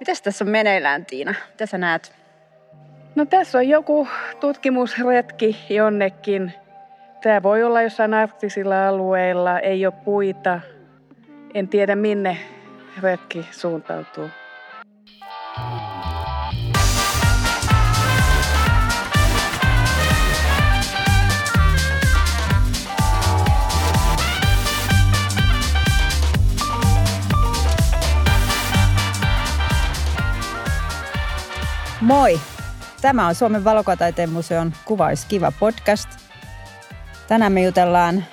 Mitäs tässä on meneillään, Tiina? Mitä sä näet? No tässä on joku tutkimusretki jonnekin. Tämä voi olla jossain arktisilla alueilla, ei ole puita. En tiedä minne retki suuntautuu. Moi! Tämä on Suomen valokuvataiteen museon Kuvauskiva podcast. Tänään me jutellaan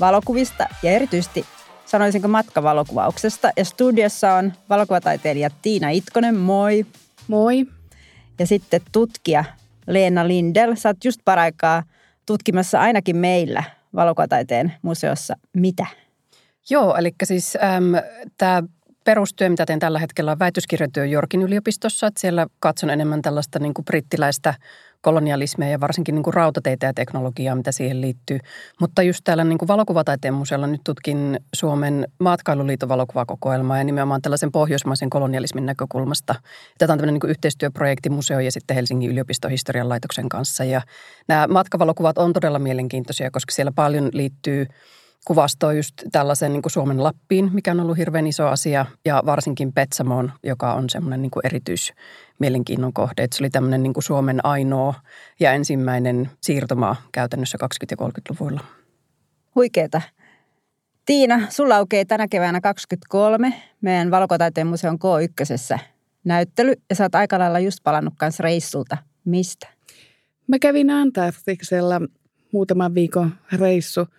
valokuvista ja erityisesti sanoisinko matkavalokuvauksesta. Ja studiossa on valokuvataiteilija Tiina Itkonen, moi. Moi. Ja sitten tutkija Leena Lindel. Sä oot just paraikaa tutkimassa ainakin meillä valokuvataiteen museossa mitä? Joo, eli siis tämä perustyö, mitä teen tällä hetkellä, on väitöskirjatyö Jorkin yliopistossa. Että siellä katson enemmän tällaista niin kuin brittiläistä kolonialismia ja varsinkin niin kuin rautateitä ja teknologiaa, mitä siihen liittyy. Mutta just täällä niin kuin valokuvataiteen museolla nyt tutkin Suomen matkailuliiton valokuvakokoelmaa ja nimenomaan tällaisen pohjoismaisen kolonialismin näkökulmasta. Tätä on tämmöinen niin kuin yhteistyöprojekti museo ja sitten Helsingin yliopiston historian laitoksen kanssa. Ja nämä matkavalokuvat on todella mielenkiintoisia, koska siellä paljon liittyy – kuvastoi just tällaisen niin kuin Suomen Lappiin, mikä on ollut hirveän iso asia, ja varsinkin Petsamoon, joka on semmoinen niin kuin erityismielenkiinnon kohde. Että se oli tämmöinen niin kuin Suomen ainoa ja ensimmäinen siirtomaa käytännössä 20- ja 30-luvuilla. Huikeeta. Tiina, sulla aukeaa tänä keväänä 23 meidän Valokotaiteen museon K1 näyttely, ja sä oot aika lailla just palannut kanssa reissulta. Mistä? Mä kävin Antarktiksella muutaman viikon reissu –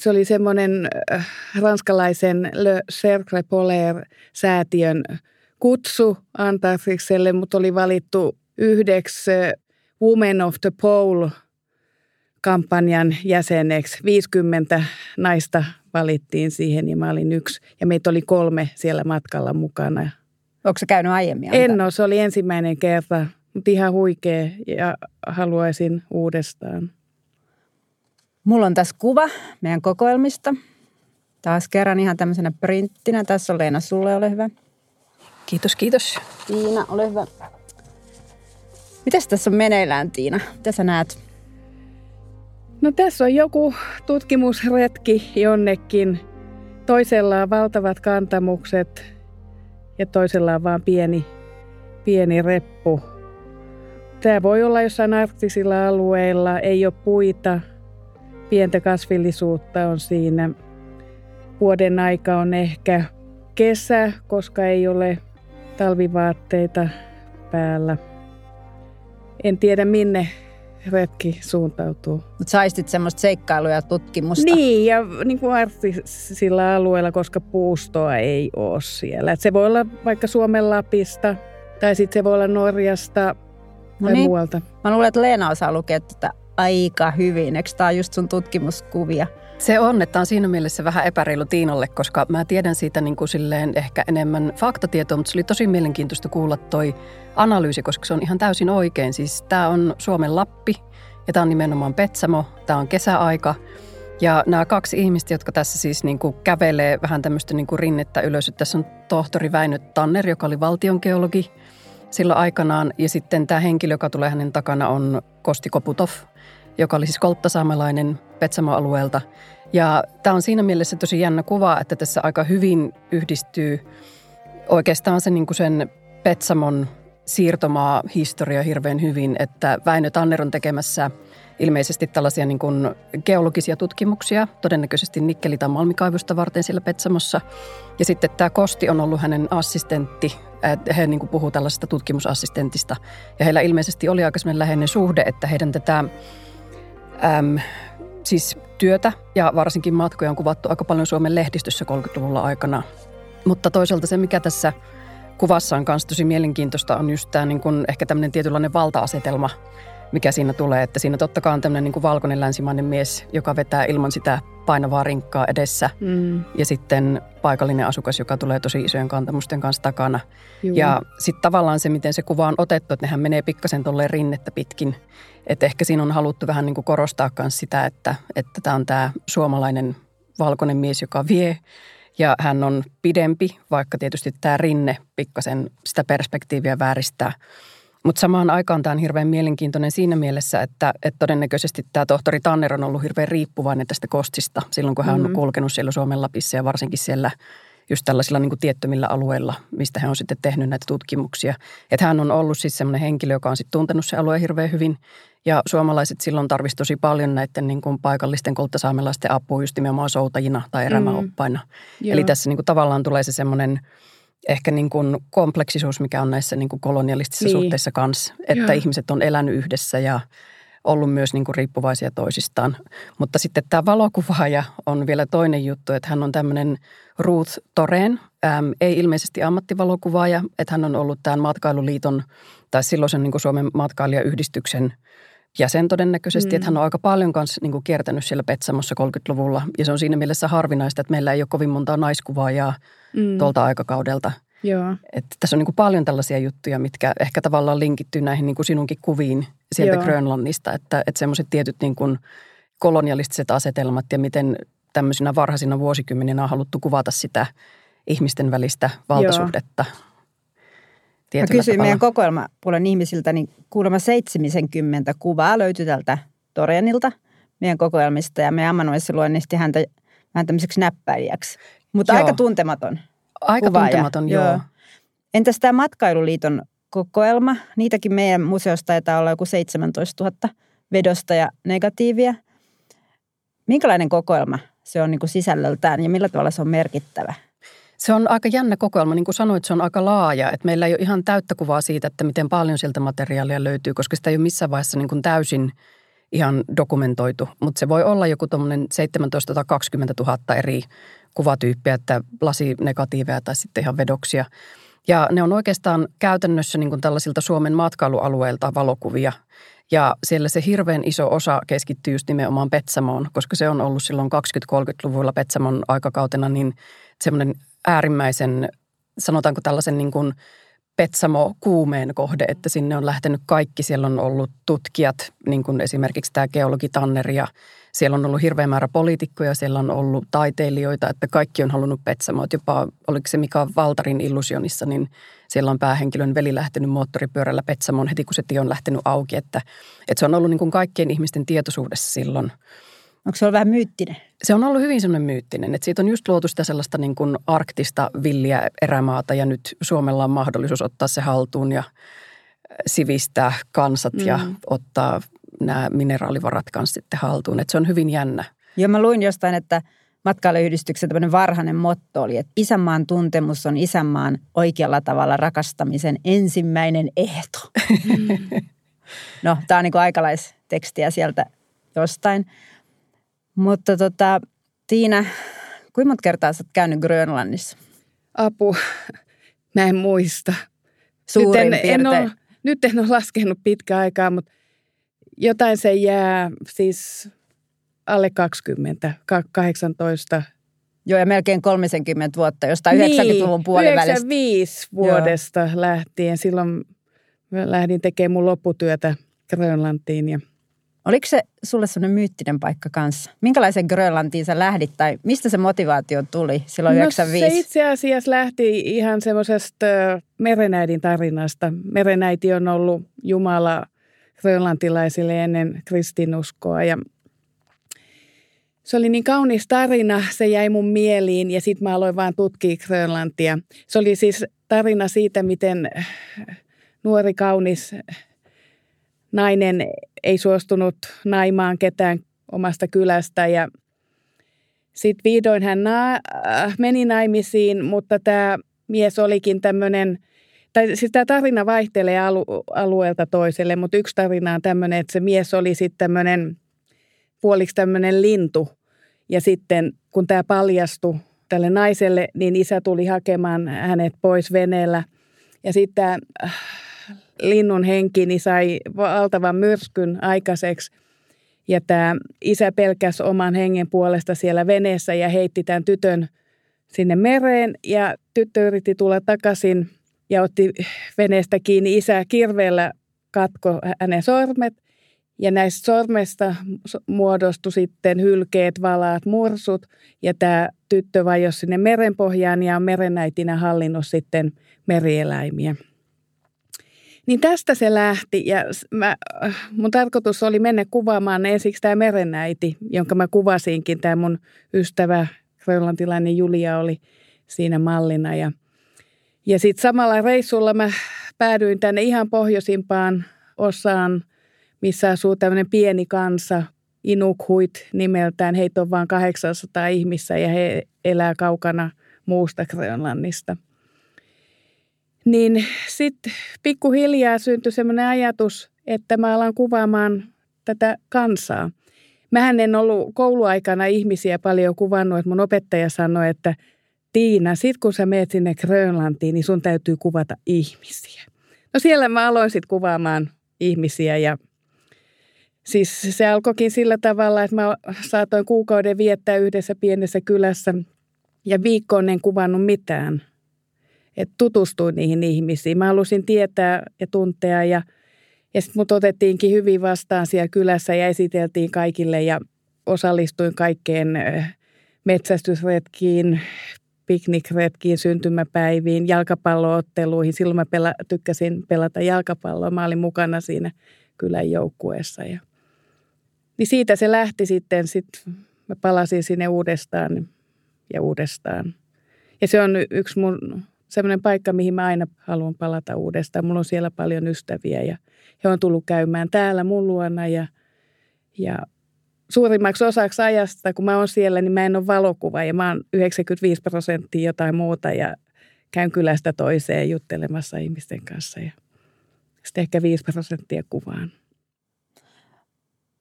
se oli semmoinen äh, ranskalaisen Le Cercle Polaire-säätiön kutsu Antarktikselle, mutta oli valittu yhdeksi äh, Women of the Pole kampanjan jäseneksi. 50 naista valittiin siihen ja mä olin yksi. Ja meitä oli kolme siellä matkalla mukana. Onko se käynyt aiemmin? En ole, se oli ensimmäinen kerta, mutta ihan huikea ja haluaisin uudestaan. Mulla on tässä kuva meidän kokoelmista. Taas kerran ihan tämmöisenä printtinä. Tässä on Leena, sulle ole hyvä. Kiitos, kiitos. Tiina, ole hyvä. Mitäs tässä on meneillään, Tiina? Mitä sä näet? No tässä on joku tutkimusretki jonnekin. Toisella on valtavat kantamukset ja toisella on vaan pieni, pieni reppu. Tämä voi olla jossain arktisilla alueilla, ei ole puita – pientä kasvillisuutta on siinä. Vuoden aika on ehkä kesä, koska ei ole talvivaatteita päällä. En tiedä minne retki suuntautuu. Mutta saistit semmoista seikkailua ja tutkimusta. Niin, ja niin kuin arktisilla alueilla, koska puustoa ei ole siellä. Et se voi olla vaikka Suomen Lapista, tai sitten se voi olla Norjasta no tai niin. muualta. Mä luulen, että Leena osaa lukea tätä aika hyvin. Eikö tämä just sun tutkimuskuvia? Se on, että on siinä mielessä vähän epäreilu Tiinalle, koska mä tiedän siitä niin kuin silleen ehkä enemmän faktatietoa, mutta se oli tosi mielenkiintoista kuulla toi analyysi, koska se on ihan täysin oikein. Siis tämä on Suomen Lappi ja tämä on nimenomaan Petsamo, tämä on kesäaika. Ja nämä kaksi ihmistä, jotka tässä siis niin kuin kävelee vähän tämmöistä niin kuin rinnettä ylös. Että tässä on tohtori Väinö Tanner, joka oli valtiongeologi silloin aikanaan. Ja sitten tämä henkilö, joka tulee hänen takana, on Kosti Koputov, joka oli siis kolttasaamelainen Petsamo-alueelta. Ja tämä on siinä mielessä tosi jännä kuva, että tässä aika hyvin yhdistyy oikeastaan se, niin kuin sen Petsamon siirtomaa historia hirveän hyvin, että Väinö Tanner on tekemässä ilmeisesti tällaisia niin kuin geologisia tutkimuksia, todennäköisesti nikkeli- tai malmikaivusta varten siellä Petsamossa. Ja sitten tämä Kosti on ollut hänen assistentti, he niin kuin puhuu tällaisesta tutkimusassistentista. Ja heillä ilmeisesti oli aika läheinen suhde, että heidän tätä äm, siis työtä ja varsinkin matkoja on kuvattu aika paljon Suomen lehdistössä 30-luvulla aikana. Mutta toisaalta se, mikä tässä kuvassa on myös tosi mielenkiintoista, on just tämä niin kuin ehkä tämmöinen tietynlainen valta-asetelma, mikä siinä tulee. Että siinä totta kai on tämmöinen niin kuin valkoinen länsimainen mies, joka vetää ilman sitä painavaa rinkkaa edessä. Mm. Ja sitten paikallinen asukas, joka tulee tosi isojen kantamusten kanssa takana. Juu. Ja sitten tavallaan se, miten se kuva on otettu, että nehän menee pikkasen tolleen rinnettä pitkin. Että ehkä siinä on haluttu vähän niin kuin korostaa myös sitä, että tämä on tämä suomalainen valkoinen mies, joka vie Ja hän on pidempi, vaikka tietysti tämä rinne pikkasen sitä perspektiiviä vääristää. Mutta samaan aikaan tämä on hirveän mielenkiintoinen siinä mielessä, että, että todennäköisesti tämä tohtori Tanner on ollut hirveän riippuvainen tästä kostista silloin, kun hän on mm-hmm. kulkenut siellä Suomen Lapissa ja varsinkin siellä just tällaisilla niin kuin tiettömillä alueilla, mistä hän on sitten tehnyt näitä tutkimuksia. Että hän on ollut siis semmoinen henkilö, joka on sitten tuntenut se alue hirveän hyvin. Ja suomalaiset silloin tarvitsi tosi paljon näiden niin kuin paikallisten kolttasaamelaisten apua just nimenomaan soutajina tai erämäoppaina. Mm. Eli tässä niin kuin tavallaan tulee se semmoinen ehkä niin kuin kompleksisuus, mikä on näissä niin kuin kolonialistisissa niin. suhteissa kanssa. Että Joo. ihmiset on elänyt yhdessä ja ollut myös niin kuin riippuvaisia toisistaan. Mutta sitten tämä valokuvaaja on vielä toinen juttu, että hän on tämmöinen Ruth Toreen, äm, ei ilmeisesti ammattivalokuvaaja, että hän on ollut tämän matkailuliiton tai silloisen niin kuin Suomen matkailijayhdistyksen jäsen todennäköisesti, mm. että hän on aika paljon kanssa niin kuin kiertänyt siellä Petsamossa 30-luvulla ja se on siinä mielessä harvinaista, että meillä ei ole kovin montaa naiskuvaajaa mm. tuolta aikakaudelta. Joo. Että tässä on niin kuin paljon tällaisia juttuja, mitkä ehkä tavallaan linkittyy näihin niin kuin sinunkin kuviin sieltä Joo. Grönlannista, että, että semmoiset tietyt niin kuin kolonialistiset asetelmat ja miten tämmöisinä varhaisina vuosikymmeninä on haluttu kuvata sitä ihmisten välistä valtasuhdetta. Mä kysyin tavalla. meidän kokoelmapuolen ihmisiltä, niin kuulemma 70 kuvaa löytyi tältä Torianilta meidän kokoelmista ja me Ammanuessa luonnisti häntä vähän tämmöiseksi näppäijäksi. Mutta aika tuntematon Aika kuvaaja. tuntematon, joo. joo. Entäs tämä Matkailuliiton kokoelma? Niitäkin meidän museosta taitaa olla joku 17 000 vedosta ja negatiivia. Minkälainen kokoelma se on niin kuin sisällöltään ja millä tavalla se on merkittävä? Se on aika jännä kokoelma. Niin kuin sanoit, se on aika laaja. Että meillä ei ole ihan täyttä kuvaa siitä, että miten paljon sieltä materiaalia löytyy, koska sitä ei ole missään vaiheessa niin kuin täysin ihan dokumentoitu. Mutta se voi olla joku tuommoinen 17 tai 20 000 eri kuvatyyppiä, että lasinegatiiveja tai sitten ihan vedoksia. Ja ne on oikeastaan käytännössä niin kuin tällaisilta Suomen matkailualueilta valokuvia. Ja siellä se hirveän iso osa keskittyy just nimenomaan Petsamoon, koska se on ollut silloin 20-30-luvulla Petsamon aikakautena niin semmoinen äärimmäisen, sanotaanko tällaisen niin kuin Petsamo kuumeen kohde, että sinne on lähtenyt kaikki. Siellä on ollut tutkijat, niin kuin esimerkiksi tämä geologi Tanner ja siellä on ollut hirveä määrä poliitikkoja, siellä on ollut taiteilijoita, että kaikki on halunnut Petsamoa. Jopa oliko se Mika Valtarin illusionissa, niin siellä on päähenkilön veli lähtenyt moottoripyörällä Petsamoon heti, kun se tie on lähtenyt auki. Että, että se on ollut niin kuin kaikkien ihmisten tietoisuudessa silloin. Onko se ollut vähän myyttinen? Se on ollut hyvin sellainen myyttinen, että siitä on just luotu sitä sellaista niin kuin arktista villiä erämaata ja nyt Suomella on mahdollisuus ottaa se haltuun ja sivistää kansat mm. ja ottaa nämä mineraalivarat kanssa sitten haltuun. Että se on hyvin jännä. Joo, mä luin jostain, että matkailuyhdistyksen tämmöinen varhainen motto oli, että isänmaan tuntemus on isänmaan oikealla tavalla rakastamisen ensimmäinen ehto. no, tämä on niin kuin aikalaistekstiä sieltä jostain. Mutta tota, Tiina, kuinka monta kertaa sä oot käynyt Grönlannissa? Apu, mä en muista. Suurin nyt en, en ole, nyt en ole laskenut pitkä aikaa, mutta jotain se jää siis alle 20, 18. Joo, ja melkein 30 vuotta, jostain niin, 90-luvun puolivälistä. 95 vuodesta Joo. lähtien. Silloin lähdin tekemään mun lopputyötä Grönlantiin ja Oliko se sulle sellainen myyttinen paikka kanssa? Minkälaisen Grönlantiin sä lähdit tai mistä se motivaatio tuli silloin no, 95? se itse asiassa lähti ihan semmoisesta merenäidin tarinasta. Merenäiti on ollut Jumala grönlantilaisille ennen kristinuskoa ja se oli niin kaunis tarina, se jäi mun mieliin ja sitten mä aloin vaan tutkia Grönlantia. Se oli siis tarina siitä, miten nuori kaunis nainen ei suostunut naimaan ketään omasta kylästä ja sitten vihdoin hän na- äh, meni naimisiin, mutta tämä mies olikin tämmöinen, tai siis tämä tarina vaihtelee alu- alueelta toiselle, mutta yksi tarina on tämmöinen, että se mies oli sitten tämmöinen puoliksi tämmöinen lintu. Ja sitten kun tämä paljastui tälle naiselle, niin isä tuli hakemaan hänet pois veneellä. Ja sitten äh, linnun henki niin sai valtavan myrskyn aikaiseksi. Ja tämä isä pelkäsi oman hengen puolesta siellä veneessä ja heitti tämän tytön sinne mereen. Ja tyttö yritti tulla takaisin ja otti veneestä kiinni. Isä kirveellä katko hänen sormet Ja näistä sormesta muodostui sitten hylkeet, valaat, mursut ja tämä tyttö vajosi sinne merenpohjaan ja on merenäitinä hallinnut sitten merieläimiä. Niin tästä se lähti ja mä, mun tarkoitus oli mennä kuvaamaan ensiksi tämä merenäiti, jonka mä kuvasinkin. Tämä mun ystävä, grönlantilainen Julia oli siinä mallina ja, ja sitten samalla reissulla mä päädyin tänne ihan pohjoisimpaan osaan, missä asuu tämmöinen pieni kansa, Inukhuit nimeltään. Heitä on vain 800 ihmistä ja he elää kaukana muusta Grönlannista. Niin sitten pikkuhiljaa syntyi semmoinen ajatus, että mä alan kuvaamaan tätä kansaa. Mähän en ollut kouluaikana ihmisiä paljon kuvannut, että mun opettaja sanoi, että Tiina, sit kun sä meet sinne Grönlantiin, niin sun täytyy kuvata ihmisiä. No siellä mä aloin sitten kuvaamaan ihmisiä ja siis se alkoikin sillä tavalla, että mä saatoin kuukauden viettää yhdessä pienessä kylässä ja viikkoon en kuvannut mitään. Että tutustuin niihin ihmisiin. Mä halusin tietää ja tuntea ja, ja sitten mut otettiinkin hyvin vastaan siellä kylässä ja esiteltiin kaikille ja osallistuin kaikkeen metsästysretkiin, piknikretkiin, syntymäpäiviin, jalkapallootteluihin. Silloin mä pela, tykkäsin pelata jalkapalloa. Mä olin mukana siinä kylän joukkueessa. Ja, niin siitä se lähti sitten. Sitten mä palasin sinne uudestaan ja uudestaan. Ja se on yksi mun semmoinen paikka, mihin mä aina haluan palata uudestaan. Mulla on siellä paljon ystäviä ja he on tullut käymään täällä mun luona ja, ja suurimmaksi osaksi ajasta, kun mä oon siellä, niin mä en ole valokuva ja mä oon 95 prosenttia jotain muuta ja käyn kylästä toiseen juttelemassa ihmisten kanssa ja sitten ehkä 5 prosenttia kuvaan.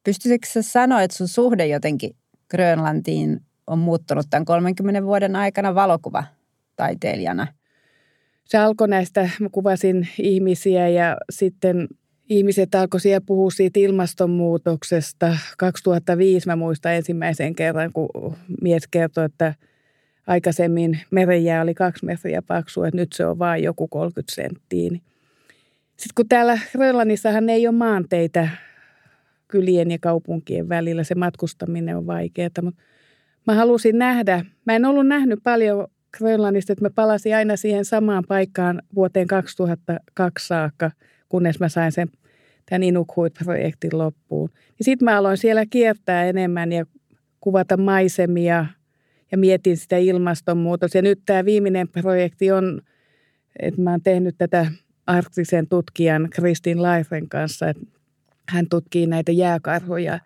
Pystyisikö sä sanoa, että sun suhde jotenkin Grönlantiin on muuttunut tämän 30 vuoden aikana valokuvataiteilijana? Se alkoi näistä, mä kuvasin ihmisiä ja sitten ihmiset alkoi siellä puhua siitä ilmastonmuutoksesta. 2005 mä muistan ensimmäisen kerran, kun mies kertoi, että aikaisemmin merenjää oli kaksi metriä paksu, että nyt se on vain joku 30 senttiä. Sitten kun täällä Grönlannissahan ei ole maanteitä kylien ja kaupunkien välillä, se matkustaminen on vaikeaa, mutta mä halusin nähdä, mä en ollut nähnyt paljon Grönlannista, että mä palasin aina siihen samaan paikkaan vuoteen 2002 saakka, kunnes mä sain sen tämän Inukhut-projektin loppuun. Ja sitten mä aloin siellä kiertää enemmän ja kuvata maisemia ja mietin sitä ilmastonmuutosta. Ja nyt tämä viimeinen projekti on, että mä oon tehnyt tätä arktisen tutkijan Kristin Laifen kanssa. Että hän tutkii näitä jääkarhoja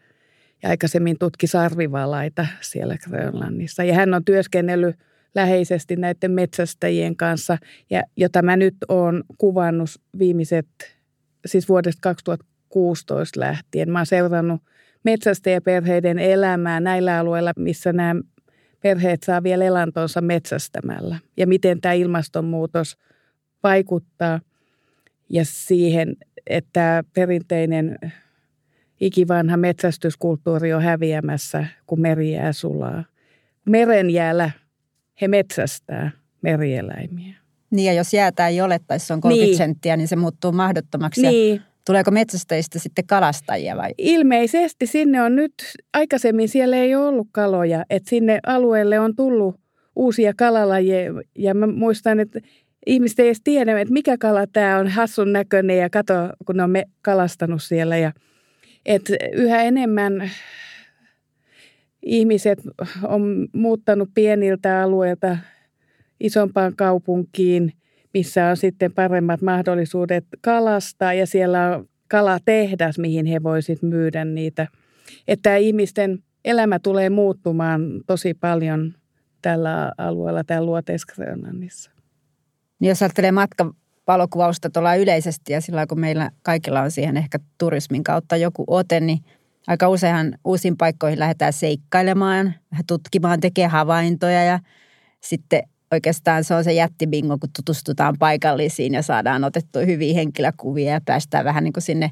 ja aikaisemmin tutki sarvivalaita siellä Grönlannissa. Ja hän on työskennellyt läheisesti näiden metsästäjien kanssa, ja jota mä nyt oon kuvannut viimeiset siis vuodesta 2016 lähtien. Mä oon seurannut metsästäjäperheiden elämää näillä alueilla, missä nämä perheet saa vielä elantonsa metsästämällä. Ja miten tämä ilmastonmuutos vaikuttaa ja siihen, että perinteinen ikivanha metsästyskulttuuri on häviämässä, kun meri jää sulaa. Merenjäällä he metsästää merieläimiä. Niin ja jos jäätä ei ole tai se on 30 niin. senttiä, niin se muuttuu mahdottomaksi. Niin. Tuleeko metsästäjistä sitten kalastajia vai? Ilmeisesti sinne on nyt, aikaisemmin siellä ei ollut kaloja, että sinne alueelle on tullut uusia kalalajeja ja mä muistan, että ihmiset ei edes tiedä, että mikä kala tämä on, hassun näköinen ja kato, kun ne on me kalastanut siellä ja että yhä enemmän ihmiset on muuttanut pieniltä alueilta isompaan kaupunkiin, missä on sitten paremmat mahdollisuudet kalastaa ja siellä on kalatehdas, mihin he voisivat myydä niitä. Että ihmisten elämä tulee muuttumaan tosi paljon tällä alueella, täällä Luoteisgrönlannissa. Niin jos ajattelee matkavalokuvausta tuolla yleisesti ja sillä kun meillä kaikilla on siihen ehkä turismin kautta joku ote, niin aika uusiin paikkoihin lähdetään seikkailemaan, vähän tutkimaan, tekee havaintoja ja sitten oikeastaan se on se jättibingo, kun tutustutaan paikallisiin ja saadaan otettua hyviä henkilökuvia ja päästään vähän niin kuin sinne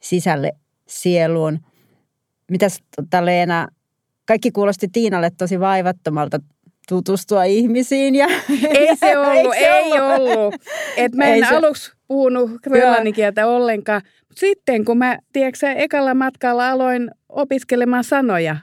sisälle sieluun. Mitäs tota Leena, kaikki kuulosti Tiinalle tosi vaivattomalta tutustua ihmisiin. Ja, ei se ollut, se ei ollut. ollut. Et mä en se... aluksi puhunut grönlannin kieltä ollenkaan. Sitten kun mä, tiedätkö, ekalla matkalla aloin opiskelemaan sanoja,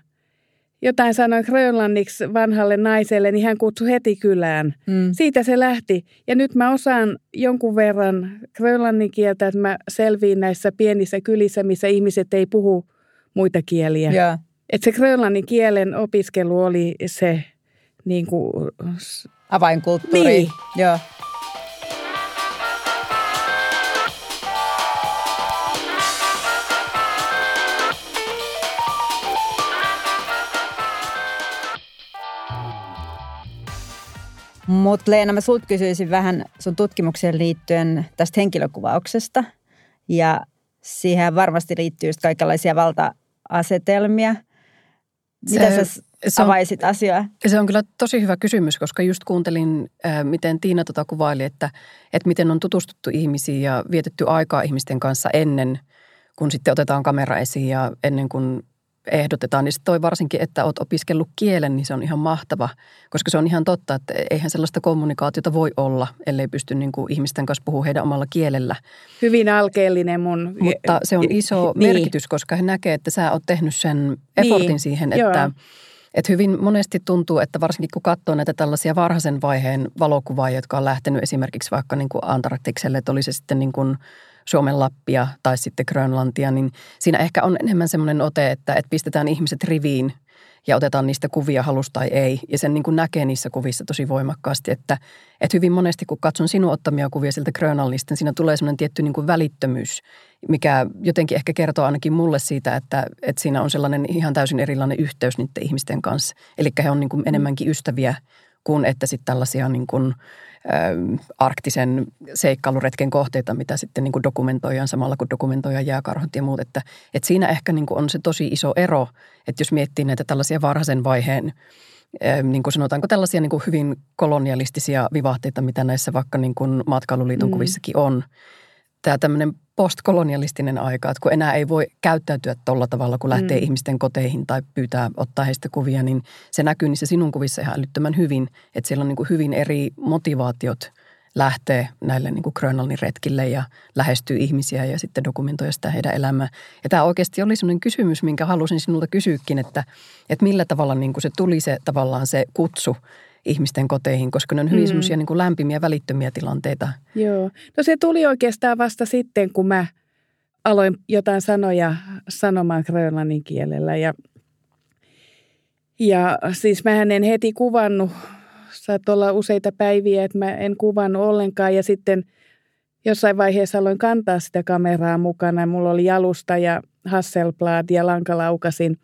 jotain sanoin grönlanniksi vanhalle naiselle, niin hän kutsui heti kylään. Mm. Siitä se lähti. Ja nyt mä osaan jonkun verran grönlannin kieltä, että mä selviin näissä pienissä kylissä, missä ihmiset ei puhu muita kieliä. Yeah. Että se grönlannin kielen opiskelu oli se niin kuin... Avainkulttuuri. Niin. Joo. Mutta Leena, mä sulta kysyisin vähän sun tutkimukseen liittyen tästä henkilökuvauksesta. Ja siihen varmasti liittyy just kaikenlaisia valta-asetelmia. Mitä se, sä se on, avaisit asiaa? Se on kyllä tosi hyvä kysymys, koska just kuuntelin, miten Tiina tota kuvaili, että, että miten on tutustuttu ihmisiin ja vietetty aikaa ihmisten kanssa ennen, kun sitten otetaan kamera esiin ja ennen kuin ehdotetaan, niin toi varsinkin, että olet opiskellut kielen, niin se on ihan mahtava, koska se on ihan totta, että eihän sellaista kommunikaatiota voi olla, ellei pysty niin kuin ihmisten kanssa puhumaan heidän omalla kielellä. Hyvin alkeellinen mun... Mutta se on iso niin. merkitys, koska he näkee, että sä oot tehnyt sen effortin niin. siihen, että... Joo. Että hyvin monesti tuntuu, että varsinkin kun katsoo näitä tällaisia varhaisen vaiheen valokuvaa, jotka on lähtenyt esimerkiksi vaikka niin kuin Antarktikselle, että oli se sitten niin kuin Suomen Lappia tai sitten Grönlantia, niin siinä ehkä on enemmän semmoinen ote, että, että pistetään ihmiset riviin ja otetaan niistä kuvia halus tai ei. Ja sen niin kuin näkee niissä kuvissa tosi voimakkaasti, että, että hyvin monesti kun katson sinun ottamia kuvia siltä Grönlannista, niin siinä tulee semmoinen tietty niin kuin välittömyys, mikä jotenkin ehkä kertoo ainakin mulle siitä, että, että siinä on sellainen ihan täysin erilainen yhteys niiden ihmisten kanssa. Eli he on niin kuin enemmänkin ystäviä kuin että sitten tällaisia niin kuin, arktisen seikkailuretken kohteita, mitä sitten niin kuin dokumentoidaan samalla kun dokumentoidaan jääkarhut ja muut. Että, että siinä ehkä niin kuin on se tosi iso ero, että jos miettii näitä tällaisia varhaisen vaiheen niin kuin sanotaanko tällaisia niin kuin hyvin kolonialistisia vivahteita, mitä näissä vaikka niin kuin matkailuliiton mm. kuvissakin on. Tämä tämmöinen postkolonialistinen aika, että kun enää ei voi käyttäytyä tuolla tavalla, kun lähtee mm. ihmisten koteihin tai pyytää ottaa heistä kuvia, niin se näkyy niissä sinun kuvissa ihan älyttömän hyvin. Että siellä on niin kuin hyvin eri motivaatiot lähtee näille niin kuin Grönlannin retkille ja lähestyy ihmisiä ja sitten dokumentoi sitä heidän elämää. Ja tämä oikeasti oli sellainen kysymys, minkä halusin sinulta kysyäkin, että, että millä tavalla niin kuin se tuli se tavallaan se kutsu – ihmisten koteihin, koska ne on hyvin mm. semmoisia niin lämpimiä, välittömiä tilanteita. Joo. No se tuli oikeastaan vasta sitten, kun mä aloin jotain sanoja sanomaan grönlannin kielellä. Ja, ja siis mä en heti kuvannut, saattoi olla useita päiviä, että mä en kuvannut ollenkaan. Ja sitten jossain vaiheessa aloin kantaa sitä kameraa mukana. Mulla oli jalusta ja Hasselblad ja lankalaukasin.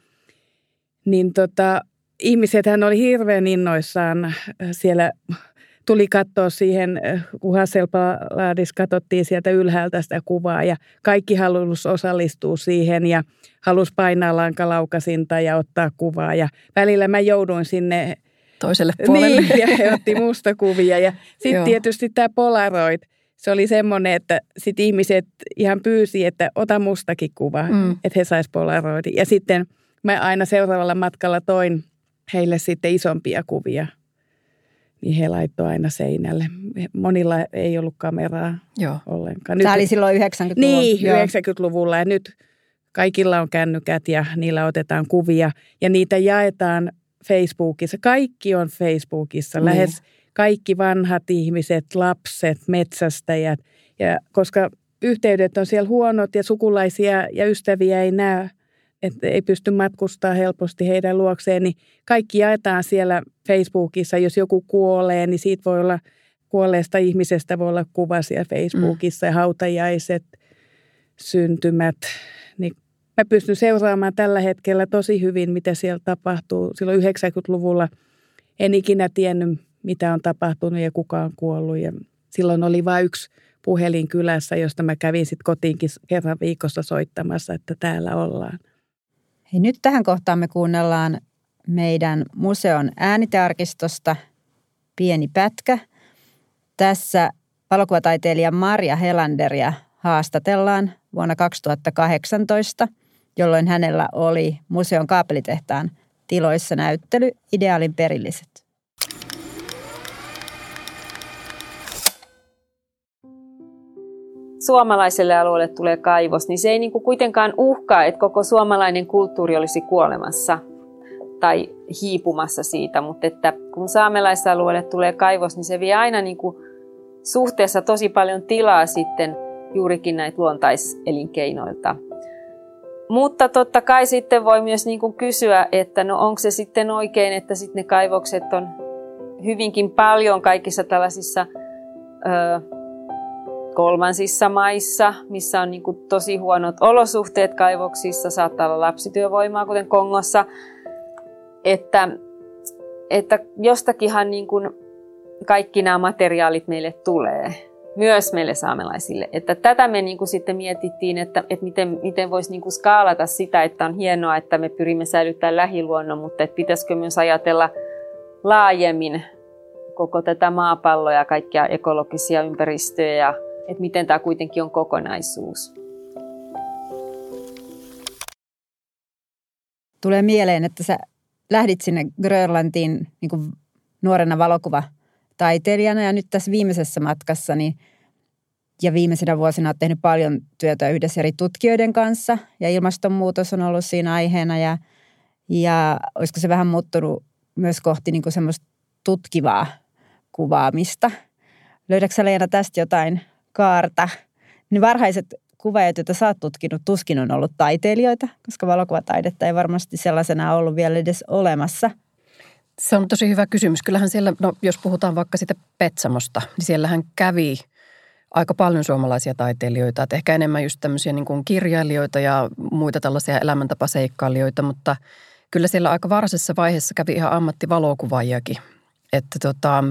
Niin tota, ihmisethän oli hirveän innoissaan siellä tuli katsoa siihen, kun Hasselbladissa katsottiin sieltä ylhäältä sitä kuvaa ja kaikki halusi osallistua siihen ja halusi painaa lankalaukasinta ja ottaa kuvaa ja välillä mä jouduin sinne toiselle puolelle. Niin, ja he otti musta kuvia ja sitten tietysti tämä Polaroid, se oli semmoinen, että sit ihmiset ihan pyysi, että ota mustakin kuva, mm. että he sais Polaroidin. Ja sitten mä aina seuraavalla matkalla toin heille sitten isompia kuvia, niin he laittoi aina seinälle. Monilla ei ollut kameraa Joo. ollenkaan. Nyt, Tämä oli silloin 90-luvulla. Niin, Joo. 90-luvulla ja nyt kaikilla on kännykät ja niillä otetaan kuvia ja niitä jaetaan Facebookissa. Kaikki on Facebookissa, niin. lähes kaikki vanhat ihmiset, lapset, metsästäjät. Ja koska yhteydet on siellä huonot ja sukulaisia ja ystäviä ei näy, että ei pysty matkustaa helposti heidän luokseen, niin kaikki jaetaan siellä Facebookissa. Jos joku kuolee, niin siitä voi olla kuolleesta ihmisestä voi olla kuva siellä Facebookissa mm. ja hautajaiset, syntymät. Niin mä pystyn seuraamaan tällä hetkellä tosi hyvin, mitä siellä tapahtuu. Silloin 90-luvulla en ikinä tiennyt, mitä on tapahtunut ja kuka on kuollut. Ja silloin oli vain yksi puhelin kylässä, josta mä kävin sitten kotiinkin kerran viikossa soittamassa, että täällä ollaan. Hei, nyt tähän kohtaan me kuunnellaan meidän museon äänitarkistosta pieni pätkä. Tässä valokuvataiteilija Maria Helanderia haastatellaan vuonna 2018, jolloin hänellä oli museon kaapelitehtaan tiloissa näyttely Ideaalin perilliset. Suomalaiselle alueelle tulee kaivos, niin se ei niin kuin kuitenkaan uhkaa, että koko suomalainen kulttuuri olisi kuolemassa tai hiipumassa siitä, mutta että kun saamelaisalueelle tulee kaivos, niin se vie aina niin kuin suhteessa tosi paljon tilaa sitten juurikin näitä luontaiselinkeinoilta. Mutta totta kai sitten voi myös niin kuin kysyä, että no onko se sitten oikein, että sitten ne kaivokset on hyvinkin paljon kaikissa tällaisissa kolmansissa maissa, missä on niin kuin tosi huonot olosuhteet kaivoksissa, saattaa olla lapsityövoimaa, kuten Kongossa, että, että jostakinhan niin kuin kaikki nämä materiaalit meille tulee myös meille saamelaisille. Että tätä me niin kuin sitten mietittiin, että, että miten, miten voisi niin kuin skaalata sitä, että on hienoa, että me pyrimme säilyttämään lähiluonnon, mutta että pitäisikö myös ajatella laajemmin koko tätä maapalloa ja kaikkia ekologisia ympäristöjä ja että miten tämä kuitenkin on kokonaisuus. Tulee mieleen, että sä lähdit sinne Grönlantiin niin kuin nuorena valokuva taiteilijana ja nyt tässä viimeisessä matkassa niin ja viimeisenä vuosina olet tehnyt paljon työtä yhdessä eri tutkijoiden kanssa ja ilmastonmuutos on ollut siinä aiheena ja, ja olisiko se vähän muuttunut myös kohti niin kuin semmoista tutkivaa kuvaamista. Löydätkö Leena tästä jotain kaarta? Niin varhaiset kuvaajat, joita sä oot tutkinut, tuskin on ollut taiteilijoita, koska valokuvataidetta ei varmasti sellaisena ollut vielä edes olemassa – se on tosi hyvä kysymys. Kyllähän siellä, no jos puhutaan vaikka sitä Petsamosta, niin siellähän kävi aika paljon suomalaisia taiteilijoita. Että ehkä enemmän just tämmöisiä niin kuin kirjailijoita ja muita tällaisia elämäntapaseikkailijoita, mutta kyllä siellä aika varhaisessa vaiheessa kävi ihan ammattivalokuvaajakin. Että tota,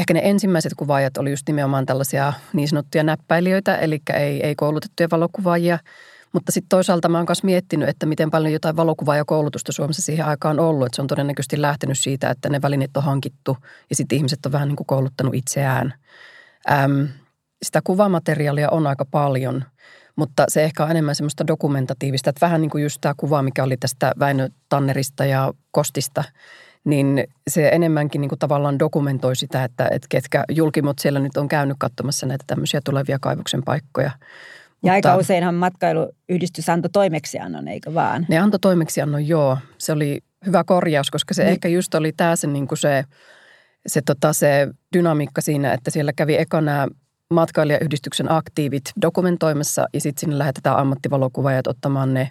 ehkä ne ensimmäiset kuvaajat oli just nimenomaan tällaisia niin sanottuja näppäilijöitä, eli ei, ei koulutettuja valokuvaajia – mutta sitten toisaalta mä oon myös miettinyt, että miten paljon jotain valokuvaa ja koulutusta Suomessa siihen aikaan on ollut. Että se on todennäköisesti lähtenyt siitä, että ne välineet on hankittu ja sitten ihmiset on vähän niin kuin kouluttanut itseään. Äm, sitä kuvamateriaalia on aika paljon, mutta se ehkä on enemmän semmoista dokumentatiivista. Että vähän niin kuin just tämä kuva, mikä oli tästä Väinö Tannerista ja Kostista, niin se enemmänkin niin kuin tavallaan dokumentoi sitä, että, että ketkä julkimot siellä nyt on käynyt katsomassa näitä tämmöisiä tulevia kaivoksen paikkoja. Ja aika useinhan matkailuyhdistys antoi toimeksiannon, eikö vaan? Ne antoi toimeksiannon, joo. Se oli hyvä korjaus, koska se niin. ehkä just oli tämä se, niin kuin se, se, tota, se dynamiikka siinä, että siellä kävi ekana matkailijayhdistyksen aktiivit dokumentoimassa ja sitten sinne lähetetään ammattivalokuvaajat ottamaan ne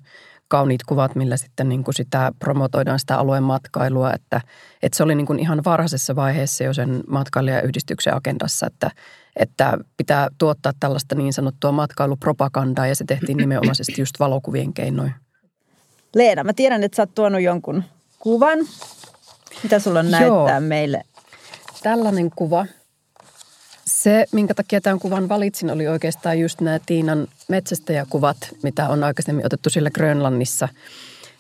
kauniit kuvat, millä sitten niin kuin sitä promotoidaan sitä alueen matkailua. Että, että se oli niin kuin ihan varhaisessa vaiheessa jo sen matkailijayhdistyksen agendassa, että, että pitää tuottaa tällaista niin sanottua matkailupropagandaa ja se tehtiin nimenomaisesti just valokuvien keinoin. Leena, mä tiedän, että sä oot tuonut jonkun kuvan. Mitä sulla on näyttää Joo. meille? Tällainen kuva. Se, minkä takia tämän kuvan valitsin, oli oikeastaan just nämä Tiinan metsästäjäkuvat, mitä on aikaisemmin otettu sillä Grönlannissa.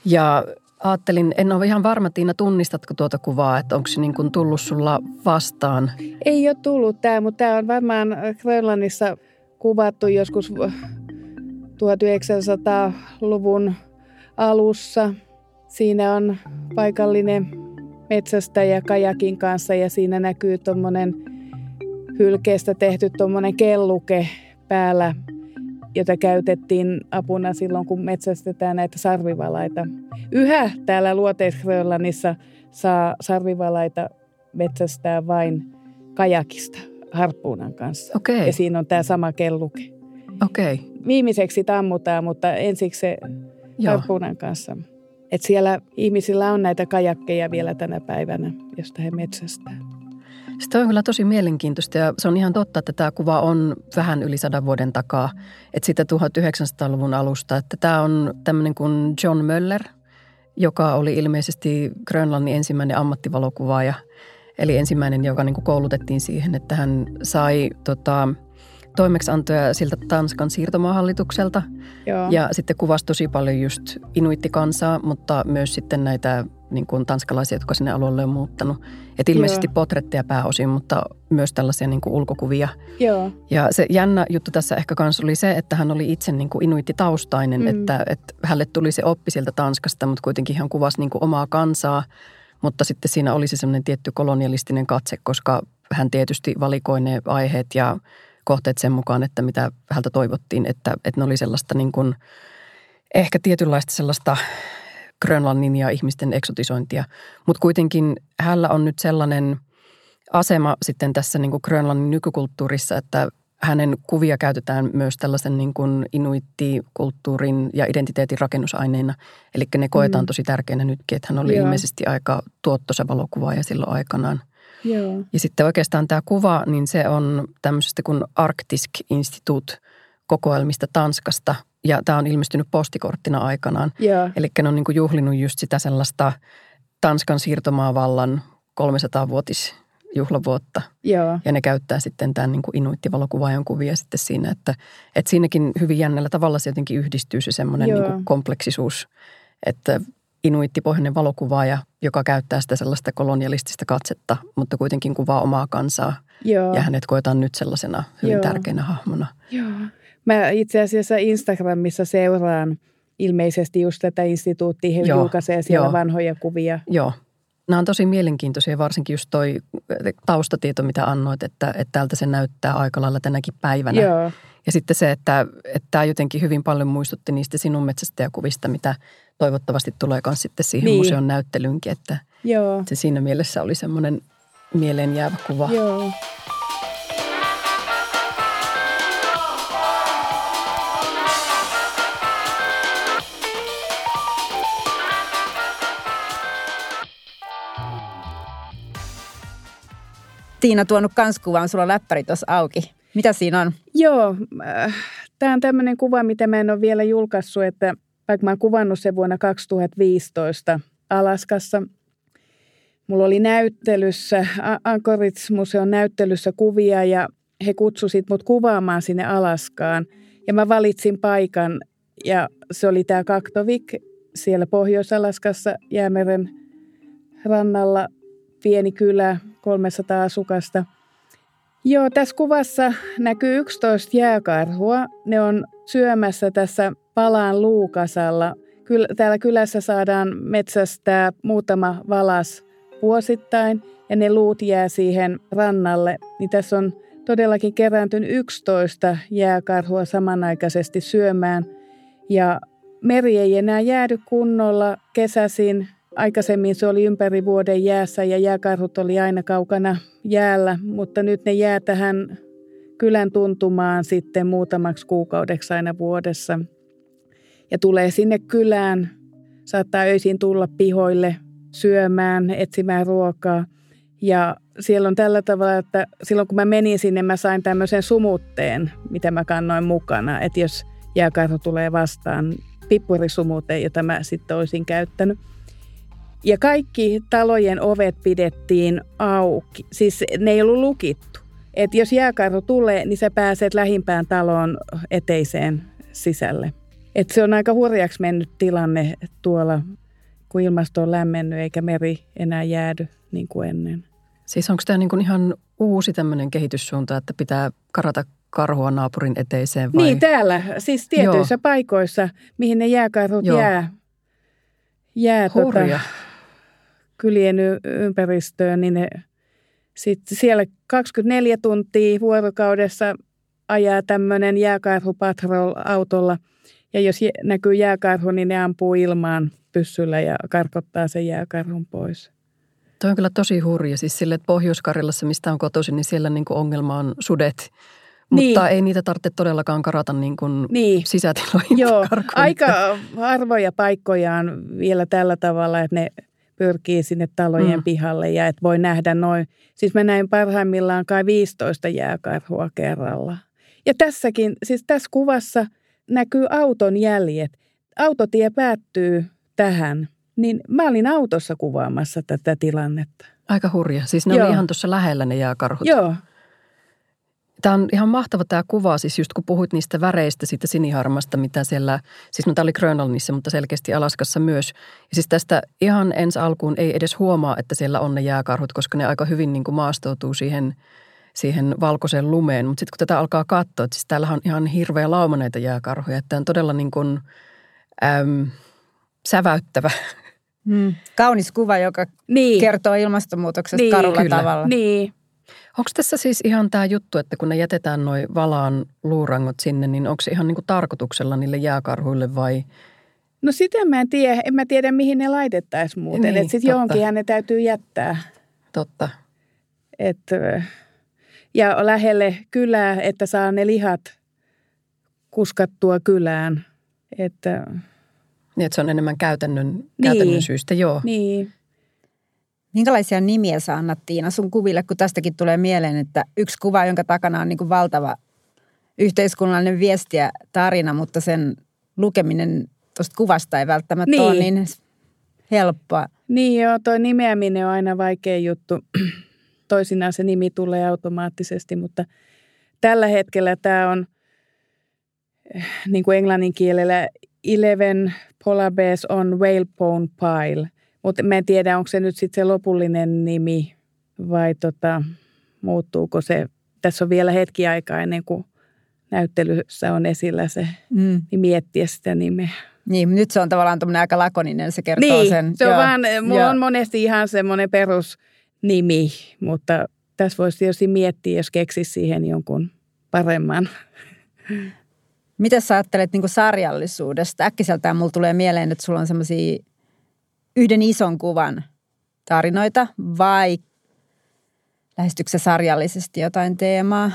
Ja ajattelin, en ole ihan varma Tiina, tunnistatko tuota kuvaa, että onko se niin kuin tullut sulla vastaan? Ei ole tullut tämä, mutta tämä on varmaan Grönlannissa kuvattu joskus 1900-luvun alussa. Siinä on paikallinen metsästäjä kajakin kanssa ja siinä näkyy tuommoinen hylkeestä tehty tuommoinen kelluke päällä jota käytettiin apuna silloin, kun metsästetään näitä sarvivalaita. Yhä täällä luoteisgrönlannissa saa sarvivalaita metsästää vain kajakista harppuunan kanssa. Okay. Ja siinä on tämä sama kelluke. Okay. Viimeiseksi tammutaan, mutta ensiksi se Joo. harppuunan kanssa. Et siellä ihmisillä on näitä kajakkeja vielä tänä päivänä, josta he metsästää. Sitä on kyllä tosi mielenkiintoista ja se on ihan totta, että tämä kuva on vähän yli sadan vuoden takaa, että sitä 1900-luvun alusta. Että tämä on tämmöinen kuin John Möller, joka oli ilmeisesti Grönlannin ensimmäinen ammattivalokuvaaja, eli ensimmäinen, joka niin kuin koulutettiin siihen, että hän sai tota, toimeksiantoja siltä Tanskan siirtomaahallitukselta. Joo. Ja sitten kuvasi tosi paljon just inuittikansaa, mutta myös sitten näitä niin kuin tanskalaisia, jotka sinne alueelle on muuttanut. Et ilmeisesti Joo. potretteja pääosin, mutta myös tällaisia niin kuin ulkokuvia. Joo. Ja se jännä juttu tässä ehkä kanssa oli se, että hän oli itse niin kuin inuittitaustainen, mm. että, että hänelle tuli se oppi sieltä Tanskasta, mutta kuitenkin hän kuvasi niin kuin omaa kansaa. Mutta sitten siinä oli se semmoinen tietty kolonialistinen katse, koska hän tietysti valikoi ne aiheet ja kohteet sen mukaan, että mitä häntä toivottiin, että, että ne oli sellaista niin kuin, ehkä tietynlaista sellaista Grönlannin ja ihmisten eksotisointia. Mutta kuitenkin hänellä on nyt sellainen asema sitten tässä niin kuin Grönlannin nykykulttuurissa, että hänen kuvia käytetään myös tällaisen niin kuin inuittikulttuurin ja identiteetin rakennusaineina. Eli ne koetaan mm. tosi tärkeänä nytkin, että hän oli Joo. ilmeisesti aika tuottoisa valokuvaaja silloin aikanaan. Joo. Ja sitten oikeastaan tämä kuva, niin se on tämmöisestä kuin Arktisk Institute kokoelmista Tanskasta. Ja tämä on ilmestynyt postikorttina aikanaan. Eli ne on niin kuin juhlinut just sitä sellaista Tanskan siirtomaavallan 300-vuotis juhlavuotta. Joo. Ja ne käyttää sitten tämän niin inuittivalokuvaajan kuvia sitten siinä, että, että siinäkin hyvin jännällä tavalla se jotenkin yhdistyy se semmoinen niin kuin kompleksisuus, että inuittipohjainen valokuvaaja, joka käyttää sitä sellaista kolonialistista katsetta, mutta kuitenkin kuvaa omaa kansaa. Joo. Ja hänet koetaan nyt sellaisena hyvin Joo. tärkeänä hahmona. Joo. Mä itse asiassa Instagramissa seuraan ilmeisesti just tätä instituuttia. He Joo. julkaisee siellä Joo. vanhoja kuvia. Joo. Nämä on tosi mielenkiintoisia, varsinkin just toi taustatieto, mitä annoit, että, että täältä se näyttää aika lailla tänäkin päivänä. Joo. Ja sitten se, että, että tämä jotenkin hyvin paljon muistutti niistä sinun metsästäjäkuvista, mitä toivottavasti tulee myös sitten siihen niin. museon näyttelyynkin, että Joo. se siinä mielessä oli semmoinen mieleenjäävä kuva. Joo. Tiina tuonut kans kuvan, sulla on läppäri tuossa auki. Mitä siinä on? Joo, äh, tämä on tämmöinen kuva, mitä mä en ole vielä julkaissut, että vaikka mä oon kuvannut sen vuonna 2015 Alaskassa. Mulla oli näyttelyssä, Anchorage-museon näyttelyssä kuvia ja he kutsusit mut kuvaamaan sinne Alaskaan. Ja mä valitsin paikan ja se oli tämä Kaktovik siellä Pohjois-Alaskassa Jäämeren rannalla. Pieni kylä, 300 asukasta. Joo, tässä kuvassa näkyy 11 jääkarhua. Ne on syömässä tässä palaan luukasalla. Kyl, täällä kylässä saadaan metsästää muutama valas vuosittain ja ne luut jää siihen rannalle. Niin tässä on todellakin kerääntynyt 11 jääkarhua samanaikaisesti syömään. Ja meri ei enää jäädy kunnolla kesäsin. Aikaisemmin se oli ympäri vuoden jäässä ja jääkarhut oli aina kaukana jäällä, mutta nyt ne jää tähän kylän tuntumaan sitten muutamaksi kuukaudeksi aina vuodessa. Ja tulee sinne kylään, saattaa öisin tulla pihoille syömään, etsimään ruokaa. Ja siellä on tällä tavalla, että silloin kun mä menin sinne, mä sain tämmöisen sumutteen, mitä mä kannoin mukana. Että jos jääkarhu tulee vastaan, pippurisumuteen, jota mä sitten olisin käyttänyt. Ja kaikki talojen ovet pidettiin auki. Siis ne ei ollut lukittu. Että jos jääkarhu tulee, niin sä pääset lähimpään taloon eteiseen sisälle. Et se on aika hurjaksi mennyt tilanne tuolla, kun ilmasto on lämmennyt eikä meri enää jäädy niin kuin ennen. Siis onko tämä niin ihan uusi tämmöinen kehityssuunta, että pitää karata karhua naapurin eteiseen vai? Niin, täällä. Siis tietyissä Joo. paikoissa, mihin ne jääkarhut Joo. jää, jää tota, kylien ympäristöön, niin ne sitten siellä 24 tuntia vuorokaudessa ajaa tämmöinen jääkarhu patrol-autolla – ja jos näkyy jääkarhu, niin ne ampuu ilmaan pyssyllä ja karkottaa sen jääkarhun pois. Tuo on kyllä tosi hurja. Siis sille, että Pohjois-Karjalassa, mistä on kotoisin, niin siellä niin kuin ongelma on sudet. Mutta niin. ei niitä tarvitse todellakaan karata niin kuin niin. sisätiloihin. Joo, aika harvoja paikkoja on vielä tällä tavalla, että ne pyrkii sinne talojen mm. pihalle ja että voi nähdä noin. Siis mä näin parhaimmillaan kai 15 jääkarhua kerralla. Ja tässäkin, siis tässä kuvassa – näkyy auton jäljet. Autotie päättyy tähän. Niin mä olin autossa kuvaamassa tätä tilannetta. Aika hurja. Siis ne Joo. oli ihan tuossa lähellä ne jääkarhut. Joo. Tämä on ihan mahtava tämä kuva, siis just kun puhuit niistä väreistä, siitä siniharmasta, mitä siellä, siis no tämä oli Grönlannissa, mutta selkeästi Alaskassa myös. Ja siis tästä ihan ensi alkuun ei edes huomaa, että siellä on ne jääkarhut, koska ne aika hyvin niin kuin maastoutuu siihen – siihen valkoiseen lumeen. Mutta sitten kun tätä alkaa katsoa, että siis täällä on ihan hirveä lauma näitä jääkarhuja, että on todella niin kuin, äm, säväyttävä. Mm. Kaunis kuva, joka niin. kertoo ilmastonmuutoksesta niin, karulla kyllä. tavalla. Niin. Onko tässä siis ihan tämä juttu, että kun ne jätetään noin valaan luurangot sinne, niin onko se ihan niin kuin tarkoituksella niille jääkarhuille vai? No sitä mä en tiedä. En mä tiedä, mihin ne laitettaisiin muuten. Niin, sitten totta. johonkin ne täytyy jättää. Totta. Et, ja lähelle kylää, että saa ne lihat kuskattua kylään. Että, Niin, että se on enemmän käytännön, käytännön syystä, joo. niin. Minkälaisia nimiä sä annat Tiina sun kuville, kun tästäkin tulee mieleen, että yksi kuva, jonka takana on niin kuin valtava yhteiskunnallinen viesti ja tarina, mutta sen lukeminen tuosta kuvasta ei välttämättä Niin. ole niin helppoa. Niin joo, toi nimeäminen on aina vaikea juttu. Toisinaan se nimi tulee automaattisesti, mutta tällä hetkellä tämä on eh, niin kuin englannin kielellä Eleven polar bears on whalebone pile. Mutta mä en tiedä, onko se nyt sitten se lopullinen nimi vai tota, muuttuuko se. Tässä on vielä hetki aikaa ennen kuin näyttelyssä on esillä se, Mm. niin miettiä sitä nimeä. Niin, nyt se on tavallaan tämmöinen aika lakoninen, se kertoo Niin, sen. se on Joo, vaan, mulla joo. on monesti ihan semmoinen perusnimi, mutta tässä voisi tietysti miettiä, jos keksisi siihen jonkun paremman. Miten sä ajattelet niin kuin sarjallisuudesta? Äkkiseltään mulla tulee mieleen, että sulla on semmoisia yhden ison kuvan tarinoita vai lähestyykö se sarjallisesti jotain teemaa?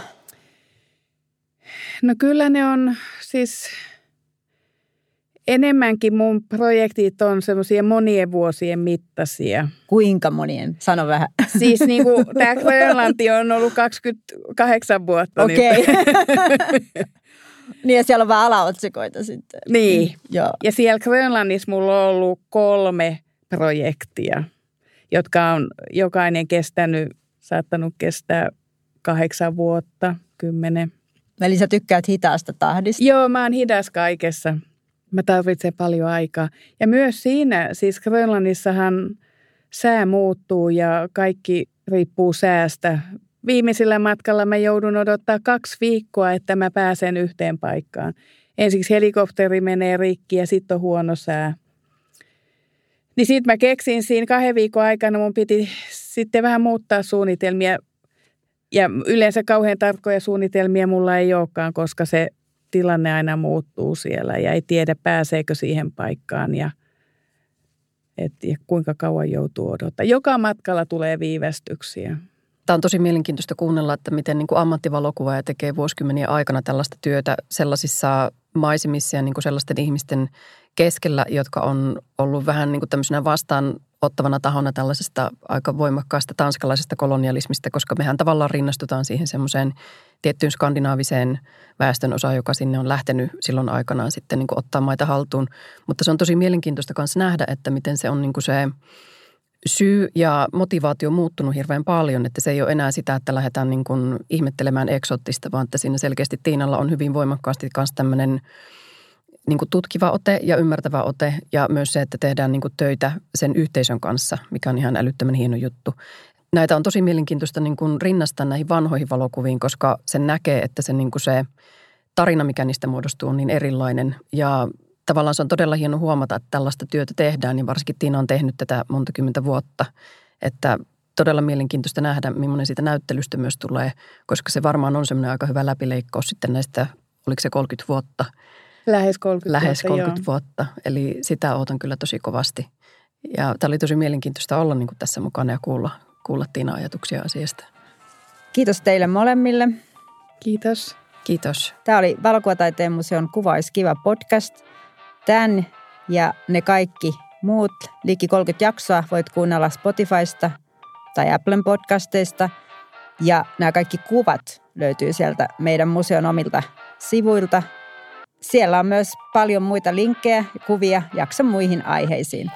No kyllä ne on siis enemmänkin mun projektit on semmoisia monien vuosien mittaisia. Kuinka monien? Sano vähän. Siis niin kuin tämä Grönlanti on ollut 28 vuotta. Okei. niin ja siellä on vaan alaotsikoita sitten. Niin. Joo. Ja siellä Grönlannissa mulla on ollut kolme projektia, jotka on jokainen kestänyt, saattanut kestää kahdeksan vuotta, kymmenen. Eli sä tykkäät hitaasta tahdista. Joo, mä oon hidas kaikessa. Mä tarvitsen paljon aikaa. Ja myös siinä, siis Grönlannissahan sää muuttuu ja kaikki riippuu säästä. Viimeisellä matkalla mä joudun odottaa kaksi viikkoa, että mä pääsen yhteen paikkaan. Ensiksi helikopteri menee rikki ja sitten on huono sää. Niin sitten mä keksin siinä kahden viikon aikana, mun piti sitten vähän muuttaa suunnitelmia. Ja yleensä kauhean tarkkoja suunnitelmia mulla ei olekaan, koska se tilanne aina muuttuu siellä ja ei tiedä pääseekö siihen paikkaan ja, et, ja kuinka kauan joutuu odottaa. Joka matkalla tulee viivästyksiä. Tämä on tosi mielenkiintoista kuunnella, että miten niin kuin ammattivalokuvaaja tekee vuosikymmenien aikana tällaista työtä sellaisissa maisemissa ja niin kuin sellaisten ihmisten keskellä, jotka on ollut vähän niin kuin tämmöisenä vastaan ottavana tahona tällaisesta aika voimakkaasta tanskalaisesta kolonialismista, koska mehän tavallaan rinnastutaan siihen semmoiseen tiettyyn skandinaaviseen väestön osaan, joka sinne on lähtenyt silloin aikanaan sitten niin ottaa maita haltuun. Mutta se on tosi mielenkiintoista myös nähdä, että miten se on niin se syy ja motivaatio muuttunut hirveän paljon, että se ei ole enää sitä, että lähdetään niin ihmettelemään eksottista, vaan että siinä selkeästi Tiinalla on hyvin voimakkaasti myös tämmöinen niin kuin tutkiva ote ja ymmärtävä ote ja myös se, että tehdään niin kuin töitä sen yhteisön kanssa, mikä on ihan älyttömän hieno juttu. Näitä on tosi mielenkiintoista niin kuin rinnastaa näihin vanhoihin valokuviin, koska sen näkee, että se, niin kuin se tarina, mikä niistä muodostuu, on niin erilainen. Ja tavallaan se on todella hieno huomata, että tällaista työtä tehdään ja varsinkin Tiina on tehnyt tätä monta kymmentä vuotta. Että todella mielenkiintoista nähdä, millainen siitä näyttelystä myös tulee, koska se varmaan on semmoinen aika hyvä läpileikkaus sitten näistä, oliko se 30 vuotta, Lähes 30 lähes vuotta, 30 joo. vuotta. Eli sitä odotan kyllä tosi kovasti. Ja tämä oli tosi mielenkiintoista olla niin kuin tässä mukana ja kuulla, kuulla Tiina ajatuksia asiasta. Kiitos teille molemmille. Kiitos. Kiitos. Tämä oli Valokuvataiteen museon Kuvaiskiva podcast. Tämän ja ne kaikki muut liki 30 jaksoa voit kuunnella Spotifysta tai Applen podcasteista. Ja nämä kaikki kuvat löytyy sieltä meidän museon omilta sivuilta. Siellä on myös paljon muita linkkejä kuvia jakson muihin aiheisiin.